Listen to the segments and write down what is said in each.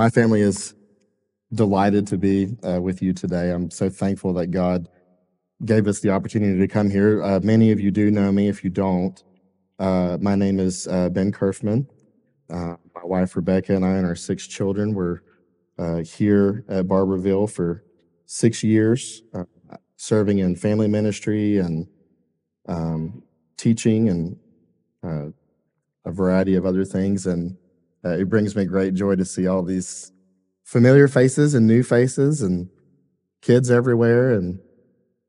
my family is delighted to be uh, with you today. I'm so thankful that God gave us the opportunity to come here. Uh, many of you do know me. If you don't, uh, my name is uh, Ben Curfman. Uh, my wife Rebecca and I and our six children were uh, here at Barbourville for six years, serving in family ministry and um, teaching and a variety of other things. And it brings me great joy to see all these familiar faces and new faces and kids everywhere. And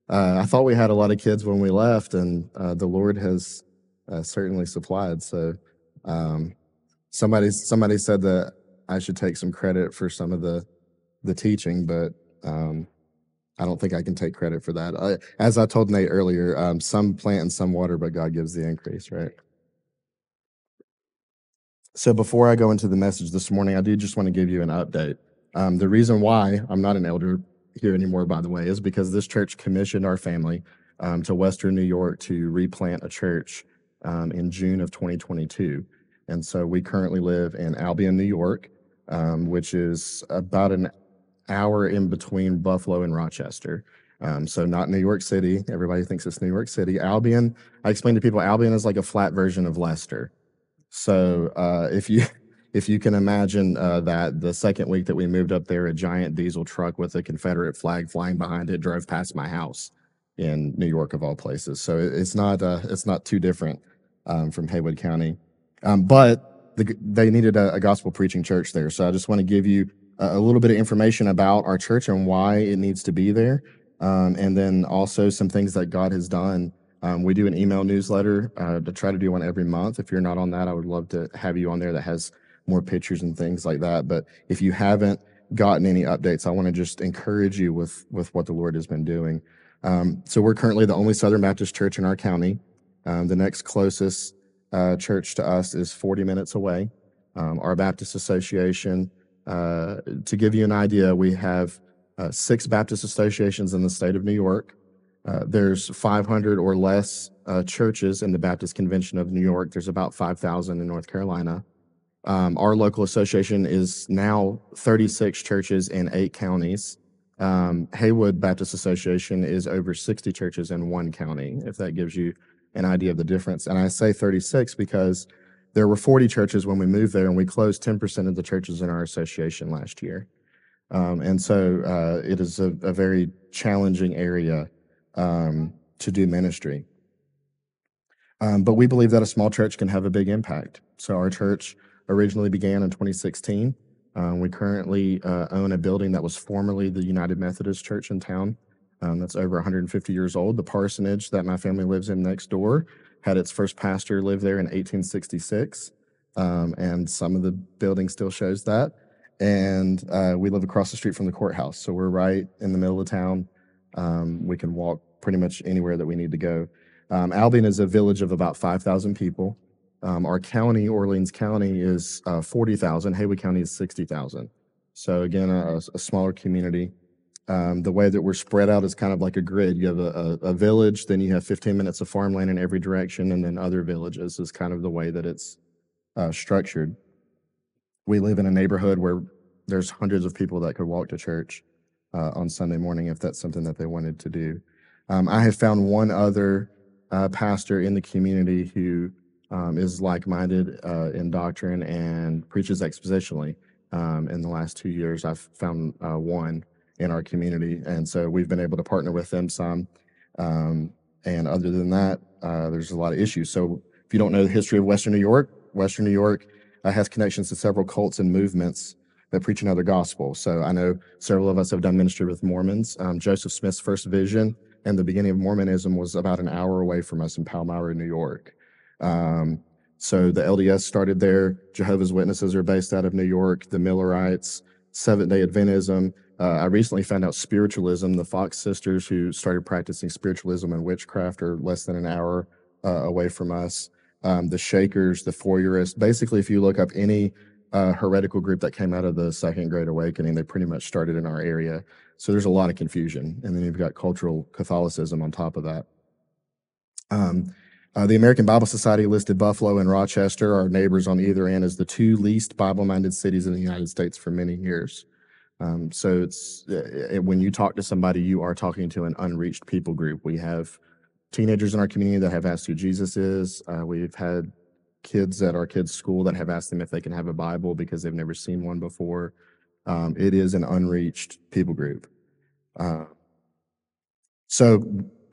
uh, I thought we had a lot of kids when we left, and uh, the Lord has uh, certainly supplied. So um, somebody somebody said that I should take some credit for some of the the teaching, but um, I don't think I can take credit for that. I, as I told Nate earlier, um, some plant and some water, but God gives the increase, right? So before I go into the message this morning, I do just want to give you an update. Um, the reason why I'm not an elder here anymore, by the way, is because this church commissioned our family um, to Western New York to replant a church um, in June of 2022. And so we currently live in Albion, New York, um, which is about an hour in between Buffalo and Rochester. Um, so not New York City. Everybody thinks it's New York City. Albion, I explain to people, Albion is like a flat version of Leicester. So uh, if you if you can imagine uh, that the second week that we moved up there, a giant diesel truck with a Confederate flag flying behind it drove past my house in New York, of all places. So it's not uh, it's not too different um, from Haywood County, um, but the, they needed a, a, gospel preaching church there. So I just want to give you a, a, little bit of information about our church and why it needs to be there, um, and then also some things that God has done. Um, we do an email newsletter uh, to try to do one every month. If you're not on that, I would love to have you on there. That has more pictures and things like that. But if you haven't gotten any updates, I want to just encourage you with with what the Lord has been doing. Um, so we're currently the only Southern Baptist church in our county. Um, the next closest uh, church to us is 40 minutes away. Um, our Baptist Association, uh, to give you an idea, we have uh, six Baptist associations in the state of New York. Uh, there's 500 or less uh, churches in the Baptist Convention of New York. There's about 5,000 in North Carolina. Um, our local association is now 36 churches in eight counties. Um, Haywood Baptist Association is over 60 churches in one county, if that gives you an idea of the difference. And I say 36 because there were 40 churches when we moved there, and we closed 10% of the churches in our association last year. Um, and so uh, it is a, a, very challenging area um, to do ministry. Um, but we believe that a small church can have a big impact. So our church originally began in 2016. Um, we currently uh, own a building that was formerly the United Methodist Church in town. Um, that's over 150 years old. The parsonage that my family lives in next door had its first pastor live there in 1866, um, and some of the building still shows that. And uh, we live across the street from the courthouse, so we're right in the middle of town. Um, we can walk pretty much anywhere that we need to go. Um, Albion is a village of about 5,000 people. Um, our county, Orleans County, is uh, 40,000. Haywood County is 60,000. So again, a, a smaller community. Um, the way that we're spread out is kind of like a grid. You have a, a, a, village, then you have 15 minutes of farmland in every direction, and then other villages is kind of the way that it's uh, structured. We live in a neighborhood where there's hundreds of people that could walk to church uh, on Sunday morning if that's something that they wanted to do. Um, I have found one other uh, pastor in the community who um, is like-minded uh, in doctrine and preaches expositionally. Um, in the last two years, I've found uh, one in our community, and so we've been able to partner with them some. Um, and other than that, uh, there's a lot of issues. So if you don't know the history of Western New York, Western New York uh, has connections to several cults and movements that preach another gospel. So I know several of us have done ministry with Mormons. Um, Joseph Smith's first vision and the beginning of Mormonism was about an hour away from us in Palmyra, New York. Um, so the LDS started there. Jehovah's Witnesses are based out of New York. The Millerites, Seventh Day Adventism. Uh, I recently found out spiritualism. The Fox sisters, who started practicing spiritualism and witchcraft, are less than an hour uh, away from us. Um, the Shakers, the Fourierists. Basically, if you look up any uh, heretical group that came out of the Second Great Awakening, they pretty much started in our area. So there's a lot of confusion. And then you've got cultural Catholicism on top of that. Um, Uh, the American Bible Society listed Buffalo and Rochester, our neighbors on either end, as the two least Bible minded cities in the United States for many years. Um, so it's uh, when you talk to somebody, you are talking to an unreached people group. We have teenagers in our community that have asked who Jesus is. Uh, we've had kids at our kids' school that have asked them if they can have a Bible because they've never seen one before. Um, it is an unreached people group. Uh, so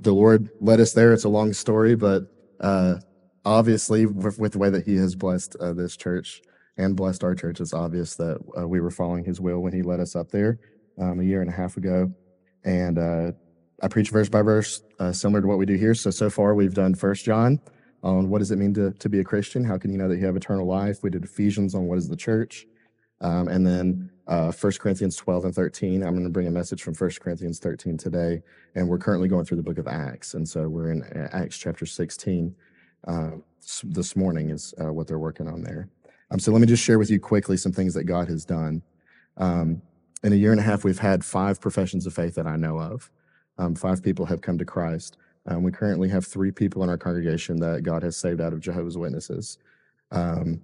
the Lord led us there. It's a long story, but uh, obviously, with, with, the way that He has blessed uh, this church and blessed our church, it's obvious that uh, we were following His will when He led us up there um, a year and a half ago. And uh, I preach verse by verse, uh, similar to what we do here. So so far, we've done First John on what does it mean to, to be a Christian? How can you know that you have eternal life? We did Ephesians on what is the church. Um, and then uh, 1 Corinthians 12 and 13. I'm going to bring a message from 1 Corinthians 13 today. And we're currently going through the book of Acts. And so we're in Acts chapter 16 uh, this morning, is uh, what they're working on there. Um, so let me just share with you quickly some things that God has done. Um, in a year and a half, we've had five professions of faith that I know of. Um, five people have come to Christ. Um, we currently have three people in our congregation that God has saved out of Jehovah's Witnesses. Um,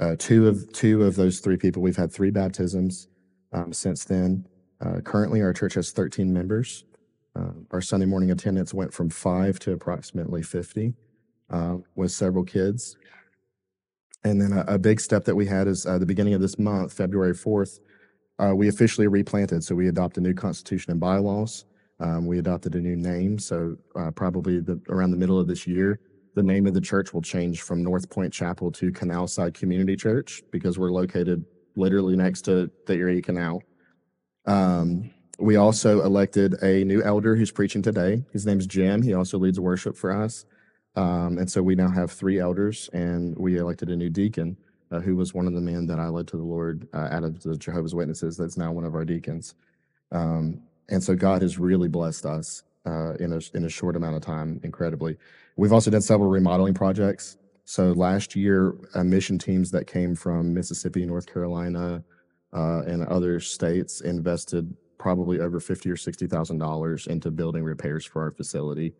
uh, two of two of those three people, we've had three baptisms um, since then. Uh, currently, our church has 13 members. Uh, our Sunday morning attendance went from five to approximately 50, uh, with several kids. And then a, a, big step that we had is uh, the beginning of this month, February 4th, uh, we officially replanted. So we adopt a new constitution and bylaws. Um, we adopted a new name. So probably the, around the middle of this year, the name of the church will change from North Point Chapel to Canalside Community Church because we're located literally next to the Erie Canal. Um, we also elected a new elder who's preaching today. His name's Jim. He also leads worship for us. Um, and so we now have three elders, and we elected a new deacon uh, who was one of the men that I led to the Lord uh, out of the Jehovah's Witnesses. That's now one of our deacons. Um, and so God has really blessed us uh, in a in a short amount of time, incredibly. We've also done several remodeling projects. So last year, uh, mission teams that came from Mississippi, North Carolina, uh, and other states invested probably over fifty or sixty thousand dollars into building repairs for our facility,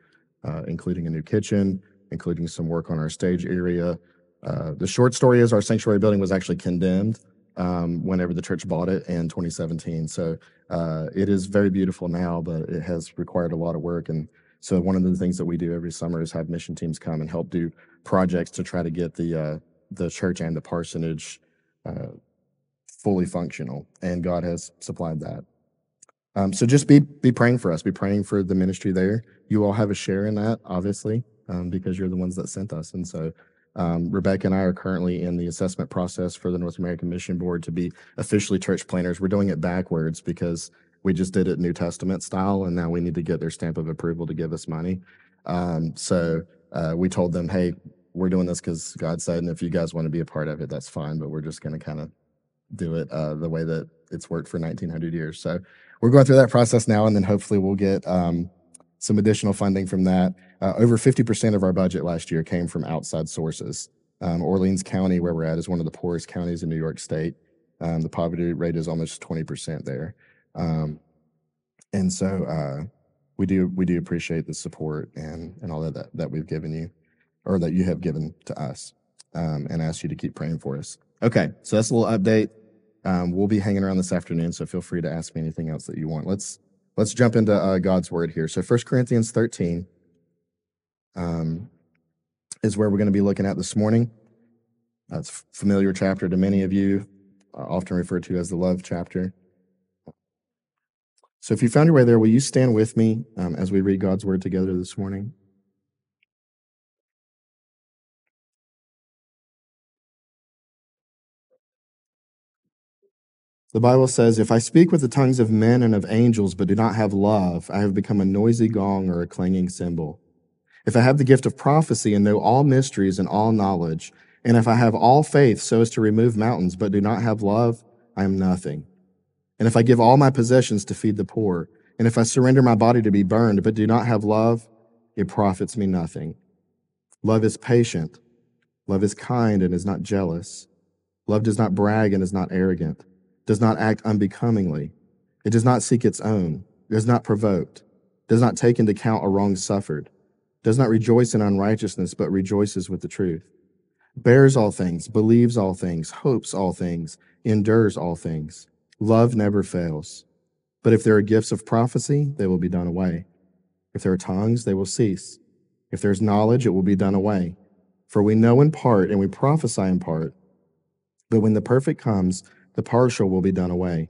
uh, including a new kitchen, including some work on our stage area. Uh, the short story is our sanctuary building was actually condemned um, whenever the church bought it in 2017. So uh, it is very beautiful now, but it has required a lot of work. And so one of the things that we do every summer is have mission teams come and help do projects to try to get the uh, the church and the parsonage uh, fully functional. And God has supplied that. Um, so just be be praying for us. Be praying for the ministry there. You all have a share in that, obviously, um, because you're the ones that sent us. And so um, Rebecca and I are currently in the assessment process for the North American Mission Board to be officially church planners. We're doing it backwards because we just did it New Testament style, and now we need to get their stamp of approval to give us money. Um, so uh, we told them, hey, we're doing this because God said, and if you guys want to be a part of it, that's fine, but we're just going to kind of do it uh, the way that it's worked for 1900 years. So we're going through that process now, and then hopefully we'll get um, some additional funding from that. Uh, over 50% of our budget last year came from outside sources. Um, Orleans County, where we're at, is one of the poorest counties in New York State. Um, the poverty rate is almost 20% there. Um, and so uh, we do we do appreciate the support and and all that, that that we've given you, or that you have given to us, um, and ask you to keep praying for us. Okay, so that's a little update. Um, we'll be hanging around this afternoon, so feel free to ask me anything else that you want. Let's let's jump into uh, God's word here. So 1 Corinthians 13 um, is where we're going to be looking at this morning. That's a familiar chapter to many of you, uh, often referred to as the love chapter. So if you found your way there, will you stand with me um, as we read God's word together this morning? The Bible says, If I speak with the tongues of men and of angels, but do not have love, I have become a noisy gong or a clanging cymbal. If I have the gift of prophecy and know all mysteries and all knowledge, and if I have all faith so as to remove mountains, but do not have love, I am nothing. And if I give all my possessions to feed the poor, and if I surrender my body to be burned, but do not have love, it profits me nothing. Love is patient. Love is kind and is not jealous. Love does not brag and is not arrogant does not act unbecomingly. It does not seek its own, it is not provoked, does not take into account a wrong suffered, does not rejoice in unrighteousness, but rejoices with the truth, bears all things, believes all things, hopes all things, endures all things. Love never fails. But if there are gifts of prophecy, they will be done away. If there are tongues, they will cease. If there is knowledge, it will be done away. For we know in part and we prophesy in part. But when the perfect comes, the partial will be done away.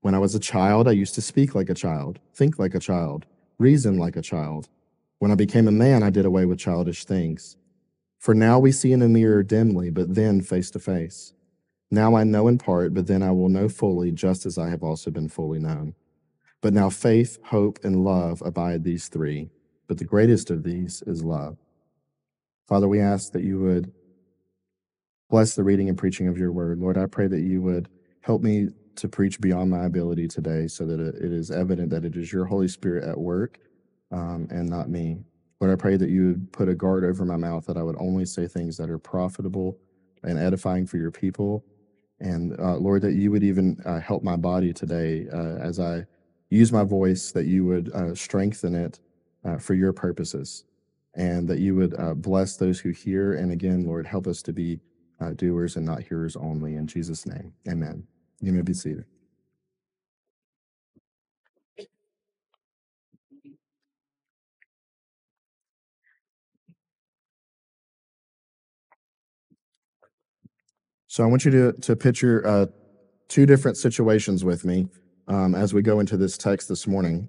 When I was a child, I used to speak like a child, think like a child, reason like a child. When I became a man, I did away with childish things. For now we see in a mirror dimly, but then face to face. Now I know in part, but then I will know fully, just as I have also been fully known. But now faith, hope, and love abide these three, but the greatest of these is love. Father, we ask that you would bless the reading and preaching of your word. Lord, I pray that you would help me to preach beyond my ability today so that it is evident that it is your Holy Spirit at work um, and not me. Lord, I pray that you would put a guard over my mouth, that I would only say things that are profitable and edifying for your people. And uh, Lord, that you would even uh, help my body today uh, as I use my voice, that you would uh, strengthen it uh, for your purposes, and that you would uh, bless those who hear. And again, Lord, help us to be doers and not hearers only. In Jesus' name, amen. You may be seated. So I want you to, to picture uh, two different situations with me um, as we go into this text this morning.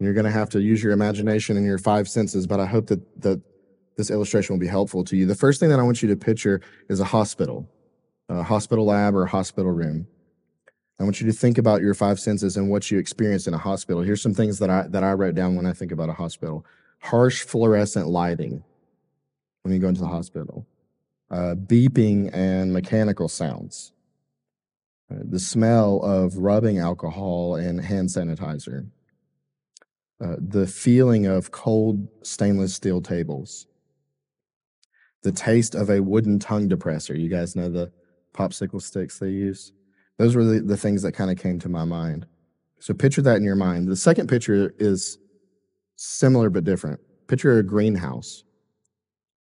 You're going to have to use your imagination and your five senses, but I hope that, that this illustration will be helpful to you. The first thing that I want you to picture is a hospital, a hospital lab or a hospital room. I want you to think about your five senses and what you experience in a hospital. Here's some things that I that I wrote down when I think about a hospital: harsh fluorescent lighting when you go into the hospital, uh, beeping and mechanical sounds, uh, the smell of rubbing alcohol and hand sanitizer, uh, the feeling of cold stainless steel tables, the taste of a wooden tongue depressor. You guys know the popsicle sticks they use? Those were the, the things that kind of came to my mind. So picture that in your mind. The second picture is similar but different. Picture a greenhouse.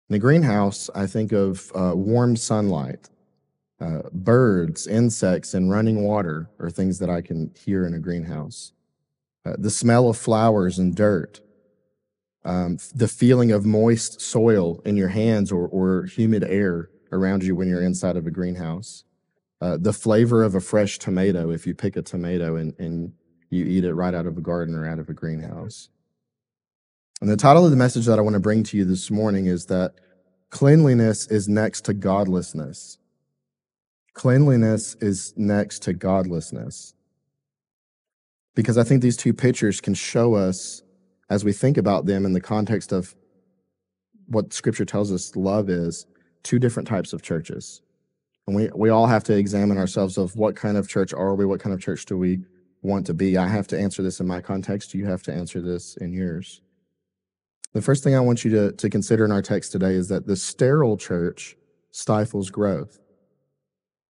In the greenhouse, I think of uh, warm sunlight, uh, birds, insects, and running water are things that I can hear in a greenhouse. Uh, the smell of flowers and dirt, um, the feeling of moist soil in your hands or, or humid air around you when you're inside of a greenhouse, uh, the flavor of a fresh tomato if you pick a tomato and, and you eat it right out of a garden or out of a greenhouse. And the title of the message that I want to bring to you this morning is that cleanliness is next to godlessness. Cleanliness is next to godlessness. Because I think these two pictures can show us, as we think about them in the context of what scripture tells us love is, two different types of churches. And we, we all have to examine ourselves of what kind of church are we? What kind of church do we want to be? I have to answer this in my context. You have to answer this in yours. The first thing I want you to, to consider in our text today is that the sterile church stifles growth.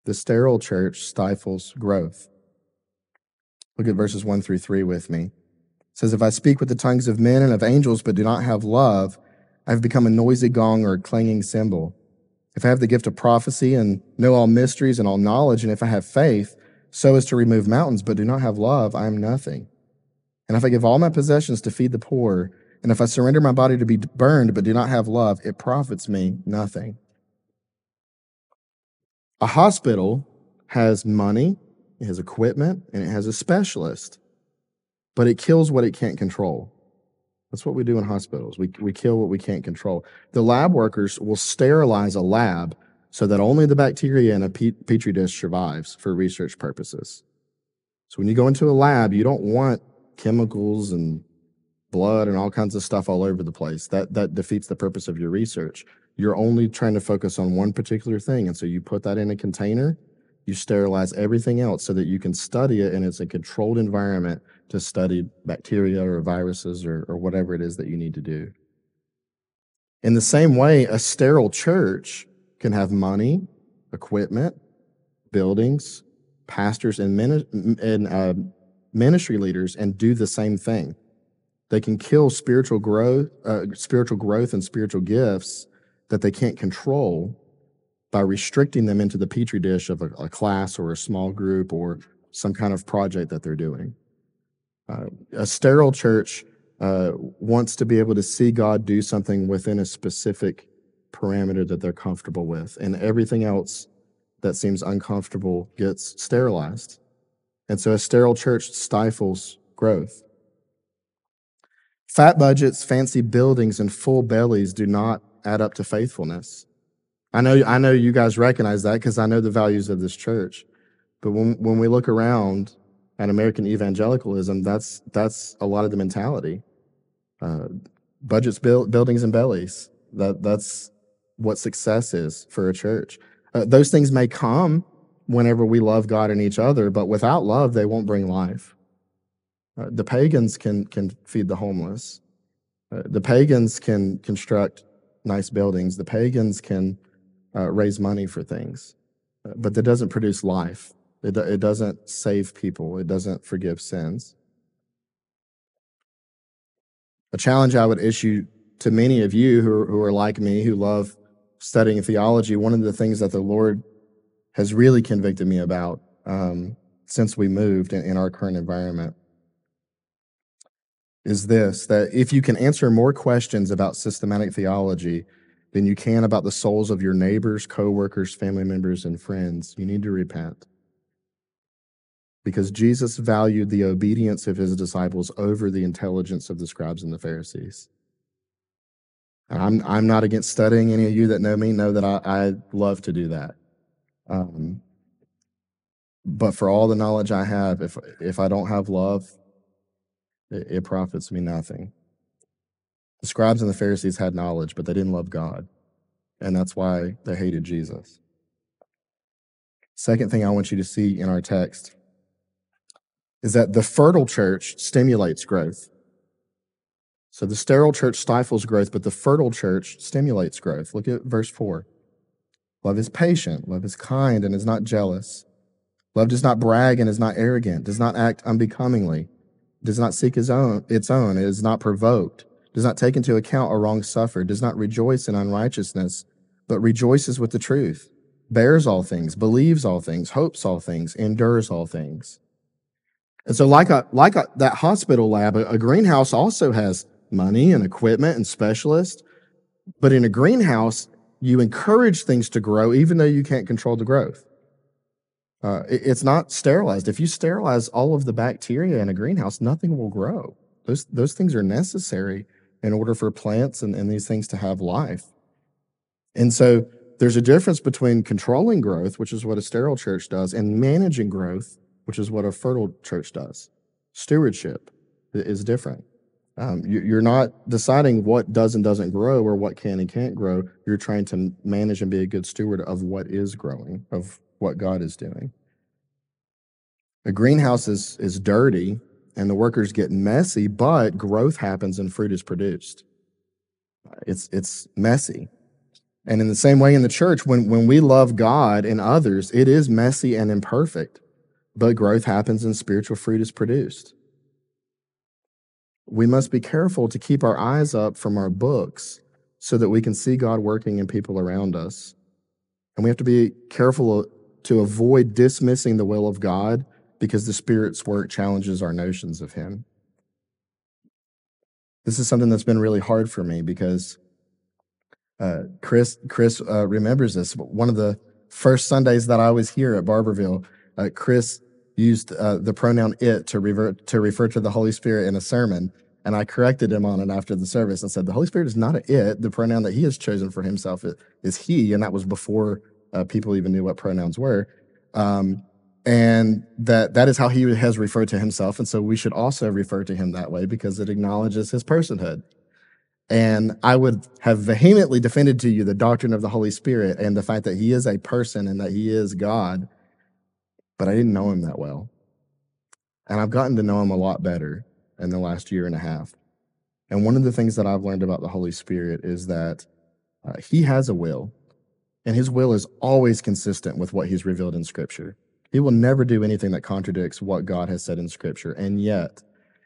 The sterile church stifles growth. Look at verses one through three with me. Says, If I speak with the tongues of men and of angels, but do not have love, I have become a noisy gong or a clanging cymbal. If I have the gift of prophecy and know all mysteries and all knowledge, and if I have faith so as to remove mountains, but do not have love, I am nothing. And if I give all my possessions to feed the poor, and if I surrender my body to be burned, but do not have love, it profits me nothing. A hospital has money, it has equipment, and it has a specialist, but it kills what it can't control. That's what we do in hospitals. We, we kill what we can't control. The lab workers will sterilize a lab so that only the bacteria in a petri dish survives for research purposes. So when you go into a lab, you don't want chemicals and blood and all kinds of stuff all over the place. That that defeats the purpose of your research. You're only trying to focus on one particular thing, and so you put that in a container. You sterilize everything else so that you can study it, and it's a controlled environment to study bacteria or viruses or, or whatever it is that you need to do. In the same way, a sterile church can have money, equipment, buildings, pastors, and, and uh, ministry leaders and do the same thing. They can kill spiritual growth, uh, spiritual growth and spiritual gifts that they can't control by restricting them into the petri dish of a, a class or a small group or some kind of project that they're doing. Uh, a sterile church uh, wants to be able to see God do something within a specific parameter that they're comfortable with, and everything else that seems uncomfortable gets sterilized. And so a sterile church stifles growth. Fat budgets, fancy buildings, and full bellies do not add up to faithfulness. I know, I know you guys recognize that because I know the values of this church. But when, when we look around at American evangelicalism, that's, that's a lot of the mentality. Uh, budgets, build, buildings, and bellies. That, that's what success is for a church. Uh, those things may come whenever we love God and each other, but without love, they won't bring life. Uh, the pagans can, can feed the homeless. Uh, the pagans can construct nice buildings. The pagans can uh, raise money for things, uh, but that doesn't produce life. It, it doesn't save people. It doesn't forgive sins. A challenge I would issue to many of you who are, who are like me, who love studying theology, one of the things that the Lord has really convicted me about um, since we moved in, in our current environment is this that if you can answer more questions about systematic theology than you can about the souls of your neighbors, coworkers, family members, and friends, you need to repent. Because Jesus valued the obedience of his disciples over the intelligence of the scribes and the Pharisees. I'm, I'm not against studying. Any of you that know me know that I, I love to do that. Um, but for all the knowledge I have, if, if I don't have love, it, it profits me nothing. The scribes and the Pharisees had knowledge, but they didn't love God. And that's why they hated Jesus. Second thing I want you to see in our text is that the fertile church stimulates growth. So the sterile church stifles growth, but the fertile church stimulates growth. Look at verse 4. Love is patient, love is kind, and is not jealous. Love does not brag and is not arrogant, does not act unbecomingly does not seek his own, its own, is not provoked, does not take into account a wrong suffered, does not rejoice in unrighteousness, but rejoices with the truth, bears all things, believes all things, hopes all things, endures all things. And so, like a, like a, that hospital lab, a, a greenhouse also has money and equipment and specialists. But in a greenhouse, you encourage things to grow, even though you can't control the growth. Uh, it, it's not sterilized. If you sterilize all of the bacteria in a greenhouse, nothing will grow. Those, those things are necessary in order for plants and, and these things to have life. And so there's a difference between controlling growth, which is what a sterile church does, and managing growth, which is what a fertile church does. Stewardship is different. Um, you, are not deciding what does and doesn't grow or what can and can't grow. You're trying to manage and be a good steward of what is growing, of what God is doing. A greenhouse is, is dirty and the workers get messy, but growth happens and fruit is produced. It's, it's messy. And in the same way in the church, when, when we love God and others, it is messy and imperfect, but growth happens and spiritual fruit is produced. We must be careful to keep our eyes up from our books so that we can see God working in people around us. And we have to be careful to avoid dismissing the will of God because the Spirit's work challenges our notions of Him. This is something that's been really hard for me because uh, Chris Chris uh, remembers this. One of the first Sundays that I was here at Barberville, uh, Chris used uh, the pronoun "it" to revert to refer to the Holy Spirit in a sermon, and I corrected him on it after the service and said the Holy Spirit is not a "it." The pronoun that He has chosen for Himself is He, and that was before uh, people even knew what pronouns were. Um, and that that is how he has referred to himself. And so we should also refer to him that way because it acknowledges his personhood. And I would have vehemently defended to you the doctrine of the Holy Spirit and the fact that he is a person and that he is God, but I didn't know him that well. And I've gotten to know him a lot better in the last year and a half. And one of the things that I've learned about the Holy Spirit is that uh, he has a will. And his will is always consistent with what he's revealed in Scripture. He will never do anything that contradicts what God has said in Scripture. And yet,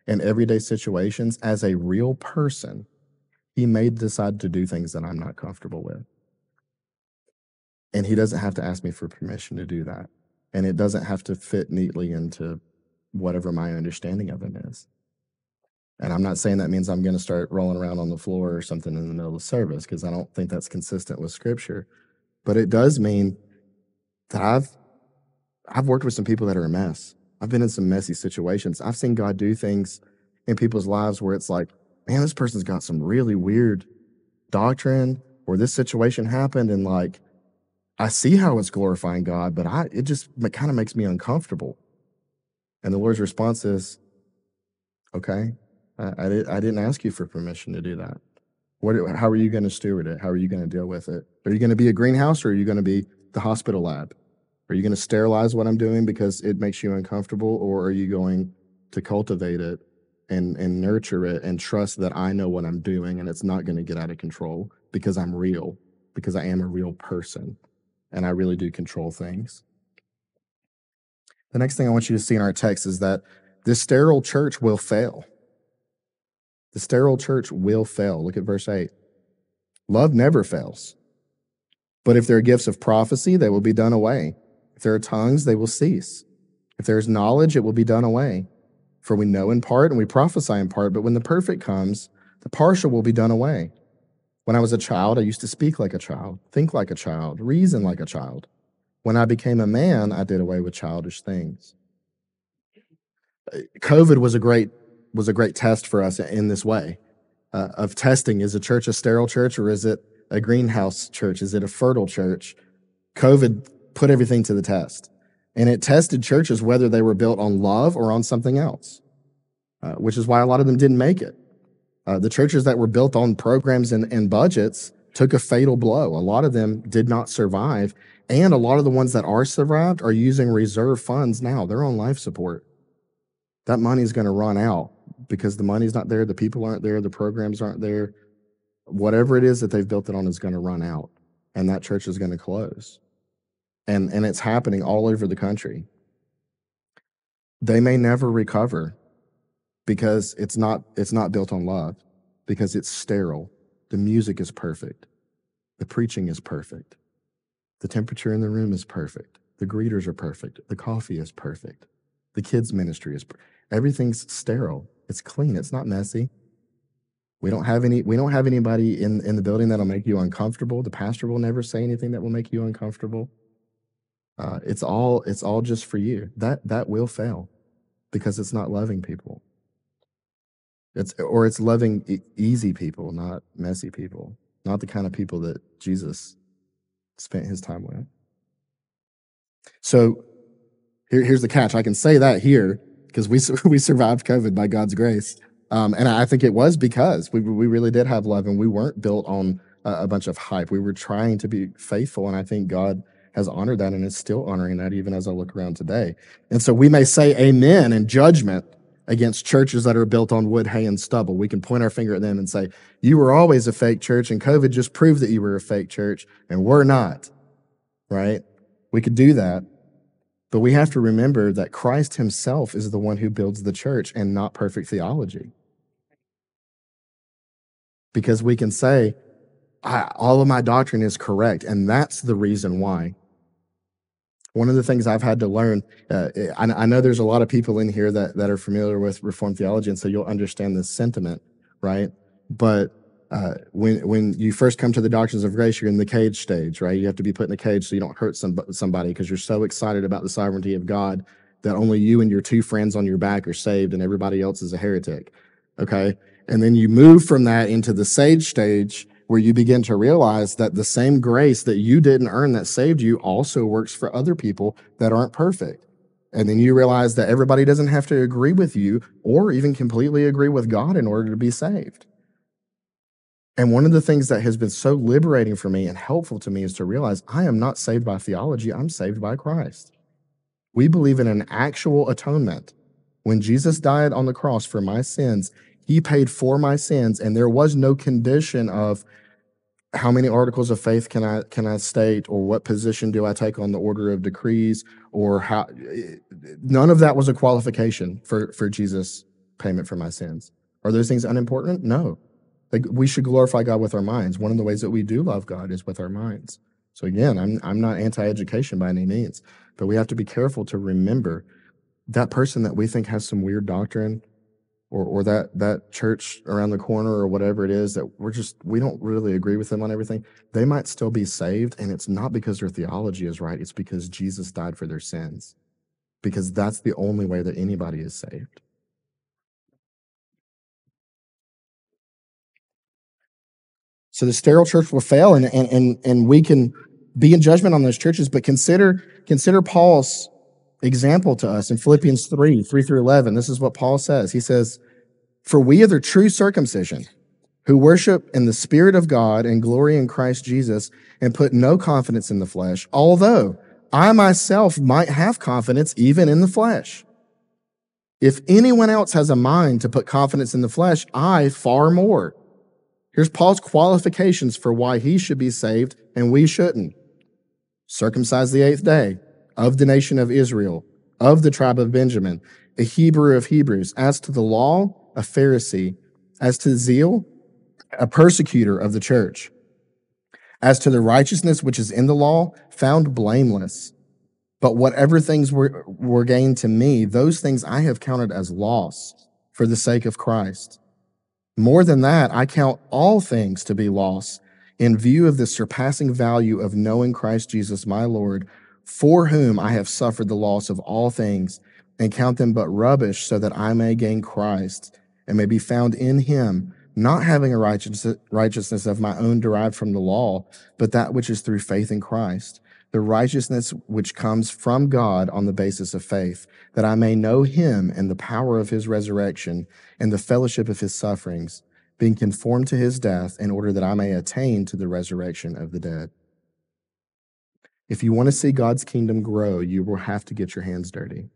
in everyday situations as a real person, he may decide to do things that I'm not comfortable with. And he doesn't have to ask me for permission to do that. And it doesn't have to fit neatly into whatever my understanding of him is. And I'm not saying that means I'm going to start rolling around on the floor or something in the middle of service because I don't think that's consistent with scripture. But it does mean that I've I've worked with some people that are a mess. I've been in some messy situations. I've seen God do things in people's lives where it's like, man, this person's got some really weird doctrine, or this situation happened, and like, I see how it's glorifying God, but I it just it kind of makes me uncomfortable. And the Lord's response is, okay, I, I, did, I didn't ask you for permission to do that. What, how are you going to steward it? How are you going to deal with it? Are you going to be a greenhouse or are you going to be the hospital lab? Are you going to sterilize what I'm doing because it makes you uncomfortable, or are you going to cultivate it and and nurture it and trust that I know what I'm doing and it's not going to get out of control because I'm real, because I am a real person and I really do control things. The next thing I want you to see in our text is that this sterile church will fail. The sterile church will fail. Look at verse 8. Love never fails. But if there are gifts of prophecy, they will be done away. If there are tongues, they will cease. If there is knowledge, it will be done away. For we know in part and we prophesy in part, but when the perfect comes, the partial will be done away. When I was a child, I used to speak like a child, think like a child, reason like a child. When I became a man, I did away with childish things. COVID was a great was a great test for us in this way uh, of testing. Is a church a sterile church or is it a greenhouse church? Is it a fertile church? COVID put everything to the test. And it tested churches whether they were built on love or on something else, uh, which is why a lot of them didn't make it. Uh, the churches that were built on programs and, and budgets took a fatal blow. A lot of them did not survive. And a lot of the ones that are survived are using reserve funds now. They're on life support. That money is going to run out because the money's not there, the people aren't there, the programs aren't there. Whatever it is that they've built it on is going to run out, and that church is going to close and and it's happening all over the country they may never recover because it's not it's not built on love because it's sterile. The music is perfect. The preaching is perfect. The temperature in the room is perfect. The greeters are perfect. The coffee is perfect. The kids ministry is everything's sterile. It's clean. It's not messy. We don't have any we don't have anybody in in the building that'll make you uncomfortable. The pastor will never say anything that will make you uncomfortable. Uh, it's all it's all just for you. That that will fail because it's not loving people. It's or it's loving e- easy people, not messy people, not the kind of people that Jesus spent his time with. So here, here's the catch. I can say that here because we we survived COVID by God's grace, um, and I think it was because we we really did have love, and we weren't built on a, a bunch of hype. We were trying to be faithful, and I think God has honored that and is still honoring that even as I look around today. And so we may say amen in judgment against churches that are built on wood, hay, and stubble. We can point our finger at them and say, You were always a fake church, and COVID just proved that you were a fake church, and we're not. Right? We could do that. But we have to remember that Christ himself is the one who builds the church and not perfect theology. Because we can say, all of my doctrine is correct, and that's the reason why. One of the things I've had to learn, uh, I, I, know there's a lot of people in here that, that are familiar with Reformed theology, and so you'll understand this sentiment, right? But uh, when when you first come to the doctrines of grace, you're in the cage stage, right? You have to be put in a cage so you don't hurt some, somebody because you're so excited about the sovereignty of God that only you and your two friends on your back are saved, and everybody else is a heretic. Okay, and then you move from that into the sage stage, where you begin to realize that the same grace that you didn't earn that saved you also works for other people that aren't perfect. And then you realize that everybody doesn't have to agree with you or even completely agree with God in order to be saved. And one of the things that has been so liberating for me and helpful to me is to realize I am not saved by theology, I'm saved by Christ. We believe in an actual atonement. When Jesus died on the cross for my sins, he paid for my sins, and there was no condition of how many articles of faith can I can I state, or what position do I take on the order of decrees, or how? Eh, none of that was a qualification for for Jesus payment for my sins. Are those things unimportant? No. Like we should glorify God with our minds. One of the ways that we do love God is with our minds. So again, I'm I'm not anti-education by any means, but we have to be careful to remember that person that we think has some weird doctrine or or that that church around the corner or whatever it is that we're just we don't really agree with them on everything. They might still be saved and it's not because their theology is right, it's because Jesus died for their sins. Because that's the only way that anybody is saved. So the sterile church will fail and, and, and, and we can be in judgment on those churches, but consider, consider Paul's example to us in Philippians 3, 3 through 11. This is what Paul says. He says, For we are the true circumcision who worship in the Spirit of God and glory in Christ Jesus and put no confidence in the flesh, although I myself might have confidence even in the flesh. If anyone else has a mind to put confidence in the flesh, I far more. Here's Paul's qualifications for why he should be saved and we shouldn't. Circumcised the eighth day, of the nation of Israel, of the tribe of Benjamin, a Hebrew of Hebrews. As to the law, a Pharisee. As to zeal, a persecutor of the church. As to the righteousness which is in the law, found blameless. But whatever things were, were gained to me, those things I have counted as loss for the sake of Christ. More than that, I count all things to be loss in view of the surpassing value of knowing Christ Jesus my Lord, for whom I have suffered the loss of all things, and count them but rubbish, so that I may gain Christ and may be found in him, not having a righteousness of my own derived from the law, but that which is through faith in Christ the righteousness which comes from God on the basis of faith, that I may know him and the power of his resurrection and the fellowship of his sufferings, being conformed to his death, in order that I may attain to the resurrection of the dead. If you want to see God's kingdom grow, you will have to get your hands dirty.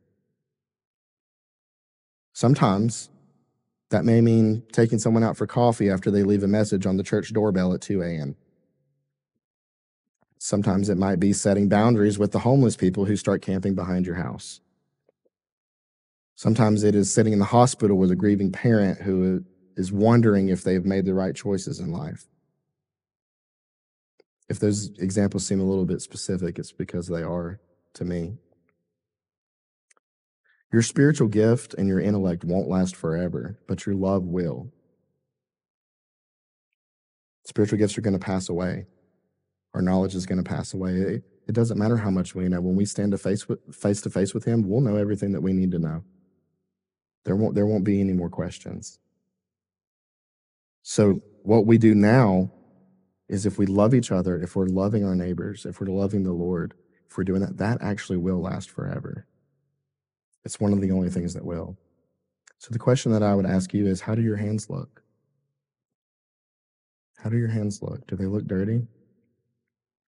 Sometimes that may mean taking someone out for coffee after they leave a message on the church doorbell at 2 a.m. Sometimes it might be setting boundaries with the homeless people who start camping behind your house. Sometimes it is sitting in the hospital with a grieving parent who is wondering if they've made the right choices in life. If those examples seem a little bit specific, it's because they are to me. Your spiritual gift and your intellect won't last forever, but your love will. Spiritual gifts are going to pass away. Our knowledge is going to pass away. It, doesn't matter how much we know. When we stand to face, with, face to face with Him, we'll know everything that we need to know. There won't, there won't be any more questions. So, what we do now is if we love each other, if we're loving our neighbors, if we're loving the Lord, if we're doing that, that actually will last forever. It's one of the only things that will. So, the question that I would ask you is how do your hands look? How do your hands look? Do they look dirty?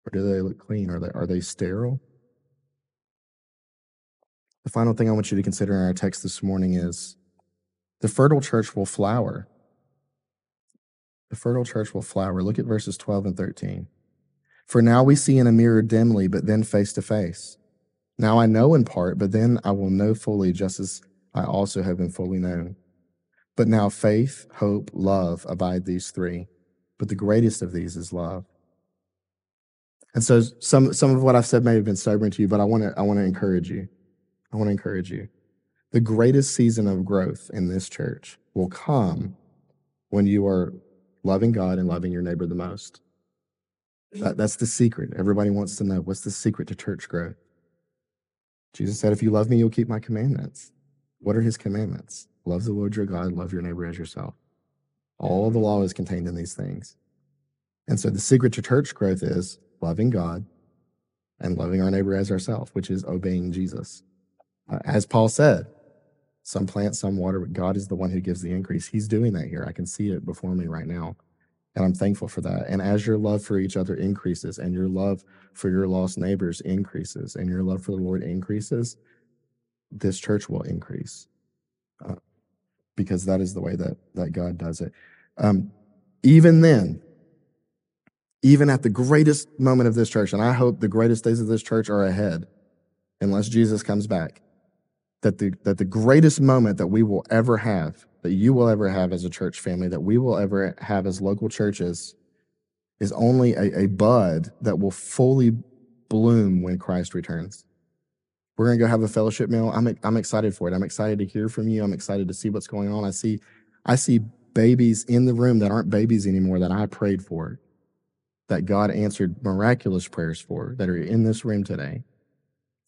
Or do they look clean? Are they, are they sterile? The final thing I want you to consider in our text this morning is the fertile church will flower. The fertile church will flower. Look at verses 12 and 13. For now we see in a mirror dimly, but then face to face. Now I know in part, but then I will know fully, just as I also have been fully known. But now faith, hope, love abide these three. But the greatest of these is love. And so some some of what I've said may have been sobering to you, but I want to I want to encourage you. I want to encourage you. The greatest season of growth in this church will come when you are loving God and loving your neighbor the most. That, that's the secret. Everybody wants to know what's the secret to church growth. Jesus said, If you love me, you'll keep my commandments. What are his commandments? Love the Lord your God, love your neighbor as yourself. All the law is contained in these things. And so the secret to church growth is loving God and loving our neighbor as ourselves, which is obeying Jesus. Uh, as Paul said, some plant, some water, but God is the one who gives the increase. He's doing that here. I can see it before me right now. And I'm thankful for that. And as your love for each other increases and your love for your lost neighbors increases and your love for the Lord increases, this church will increase uh, because that is the way that, that God does it. Um, even then, even at the greatest moment of this church, and I hope the greatest days of this church are ahead, unless Jesus comes back. That the, that the greatest moment that we will ever have, that you will ever have as a church family, that we will ever have as local churches, is only a, a bud that will fully bloom when Christ returns. We're going to go have a fellowship meal. I'm, I'm excited for it. I'm excited to hear from you. I'm excited to see what's going on. I see, I see babies in the room that aren't babies anymore that I prayed for, that God answered miraculous prayers for, that are in this room today.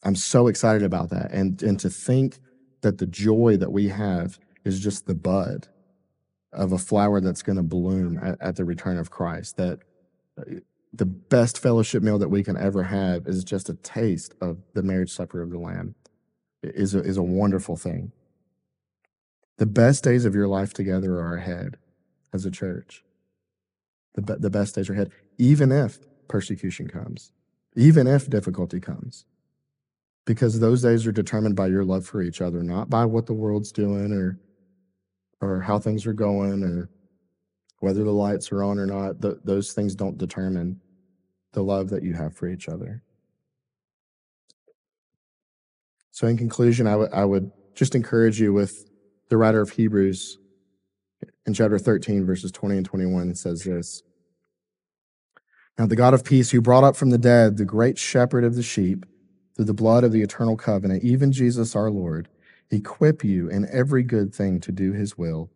I'm so excited about that. And, and to think that the joy that we have is just the bud of a flower that's going to bloom at, at the return of Christ, that uh, the best fellowship meal that we can ever have is just a taste of the marriage supper of the Lamb. It is a, is a wonderful thing. The best days of your life together are ahead as a church. The, be, the best days are ahead, even if persecution comes, even if difficulty comes, because those days are determined by your love for each other, not by what the world's doing or or how things are going or whether the lights are on or not, th- those things don't determine the love that you have for each other. So, in conclusion, I, would just encourage you with the writer of Hebrews in chapter 13, verses 20 and 21 says this Now, the God of peace, who brought up from the dead the great shepherd of the sheep through the blood of the eternal covenant, even Jesus our Lord, equip you in every good thing to do his will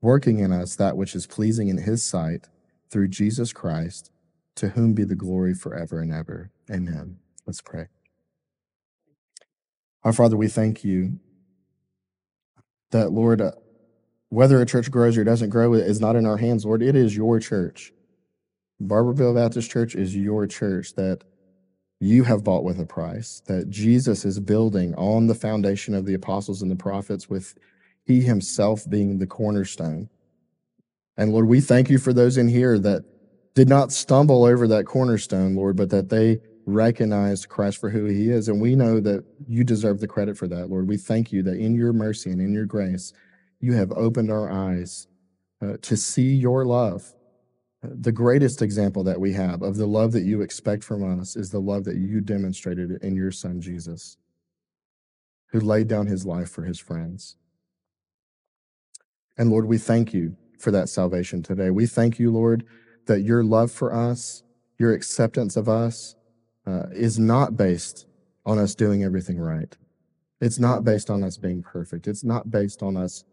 working in us that which is pleasing in his sight through Jesus Christ, to whom be the glory forever and ever. Amen. Let's pray. Our Father, we thank you that, Lord, uh, whether a church grows or doesn't grow is not in our hands, Lord. It is your church. Barberville Baptist Church is your church that you have bought with a price, that Jesus is building on the foundation of the apostles and the prophets with he himself being the cornerstone. And Lord, we thank you for those in here that did not stumble over that cornerstone, Lord, but that they recognized Christ for who he is. And we know that you deserve the credit for that, Lord. We thank you that in your mercy and in your grace, you have opened our eyes uh, to see your love. The greatest example that we have of the love that you expect from us is the love that you demonstrated in your son, Jesus, who laid down his life for his friends. And Lord, we thank you for that salvation today. We thank you, Lord, that your love for us, your acceptance of us, uh, is not based on us doing everything right. It's not based on us being perfect. It's not based on us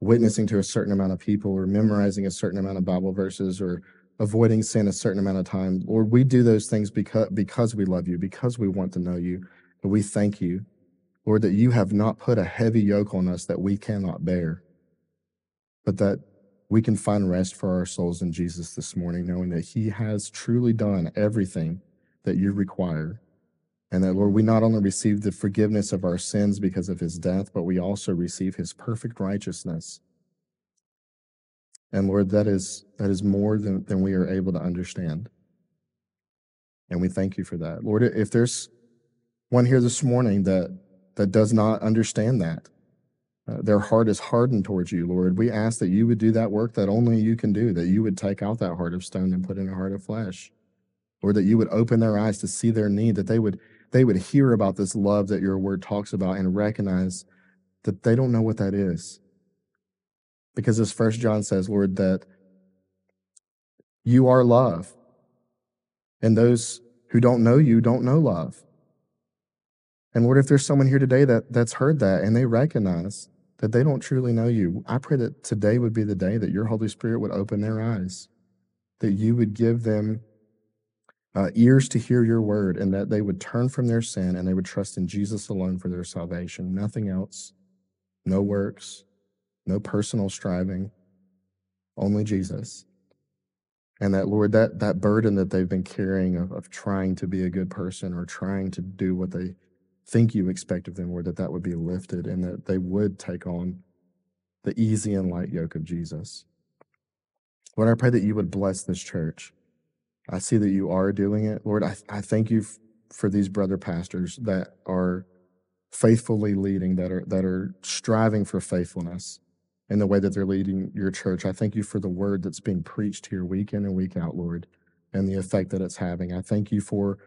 witnessing to a certain amount of people or memorizing a certain amount of Bible verses or avoiding sin a certain amount of time. Lord, we do those things because, because we love you, because we want to know you. But we thank you, Lord, that you have not put a heavy yoke on us that we cannot bear but that we can find rest for our souls in Jesus this morning, knowing that He has truly done everything that you require. And that, Lord, we not only receive the forgiveness of our sins because of His death, but we also receive His perfect righteousness. And Lord, that is, that is more than, than we are able to understand. And we thank you for that. Lord, if there's one here this morning that, that does not understand that, uh, their heart is hardened towards you, Lord. We ask that you would do that work that only you can do, that you would take out that heart of stone and put in a heart of flesh. Lord, that you would open their eyes to see their need, that they would they would hear about this love that your word talks about and recognize that they don't know what that is. Because as first John says, Lord, that you are love. And those who don't know you don't know love. And Lord, if there's someone here today that, that's heard that and they recognize that they don't truly know you, I pray that today would be the day that your Holy Spirit would open their eyes, that you would give them uh, ears to hear your word, and that they would turn from their sin and they would trust in Jesus alone for their salvation, nothing else, no works, no personal striving, only Jesus. And that, Lord, that, that burden that they've been carrying of, of trying to be a good person or trying to do what they think you expect of them, Lord, that that would be lifted and that they would take on the easy and light yoke of Jesus. Lord, I pray that you would bless this church. I see that you are doing it. Lord, I, I thank you f- for these brother pastors that are faithfully leading, that are, that are striving for faithfulness in the way that they're leading your church. I thank you for the word that's being preached here week in and week out, Lord, and the effect that it's having. I thank you for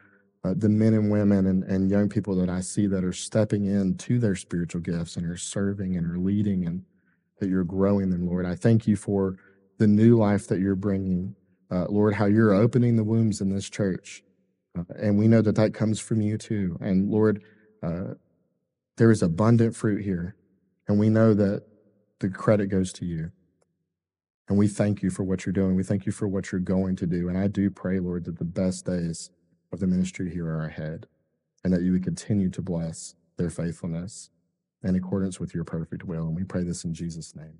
uh, the men and women and, and young people that I see that are stepping into their spiritual gifts and are serving and are leading and that you're growing them, Lord. I thank you for the new life that you're bringing, uh, Lord, how you're opening the wombs in this church. Uh, and we know that that comes from you too. And Lord, uh, there is abundant fruit here. And we know that the credit goes to you. And we thank you for what you're doing. We thank you for what you're going to do. And I do pray, Lord, that the best days of the ministry here are ahead and that you would continue to bless their faithfulness in accordance with your perfect will. And we pray this in Jesus' name.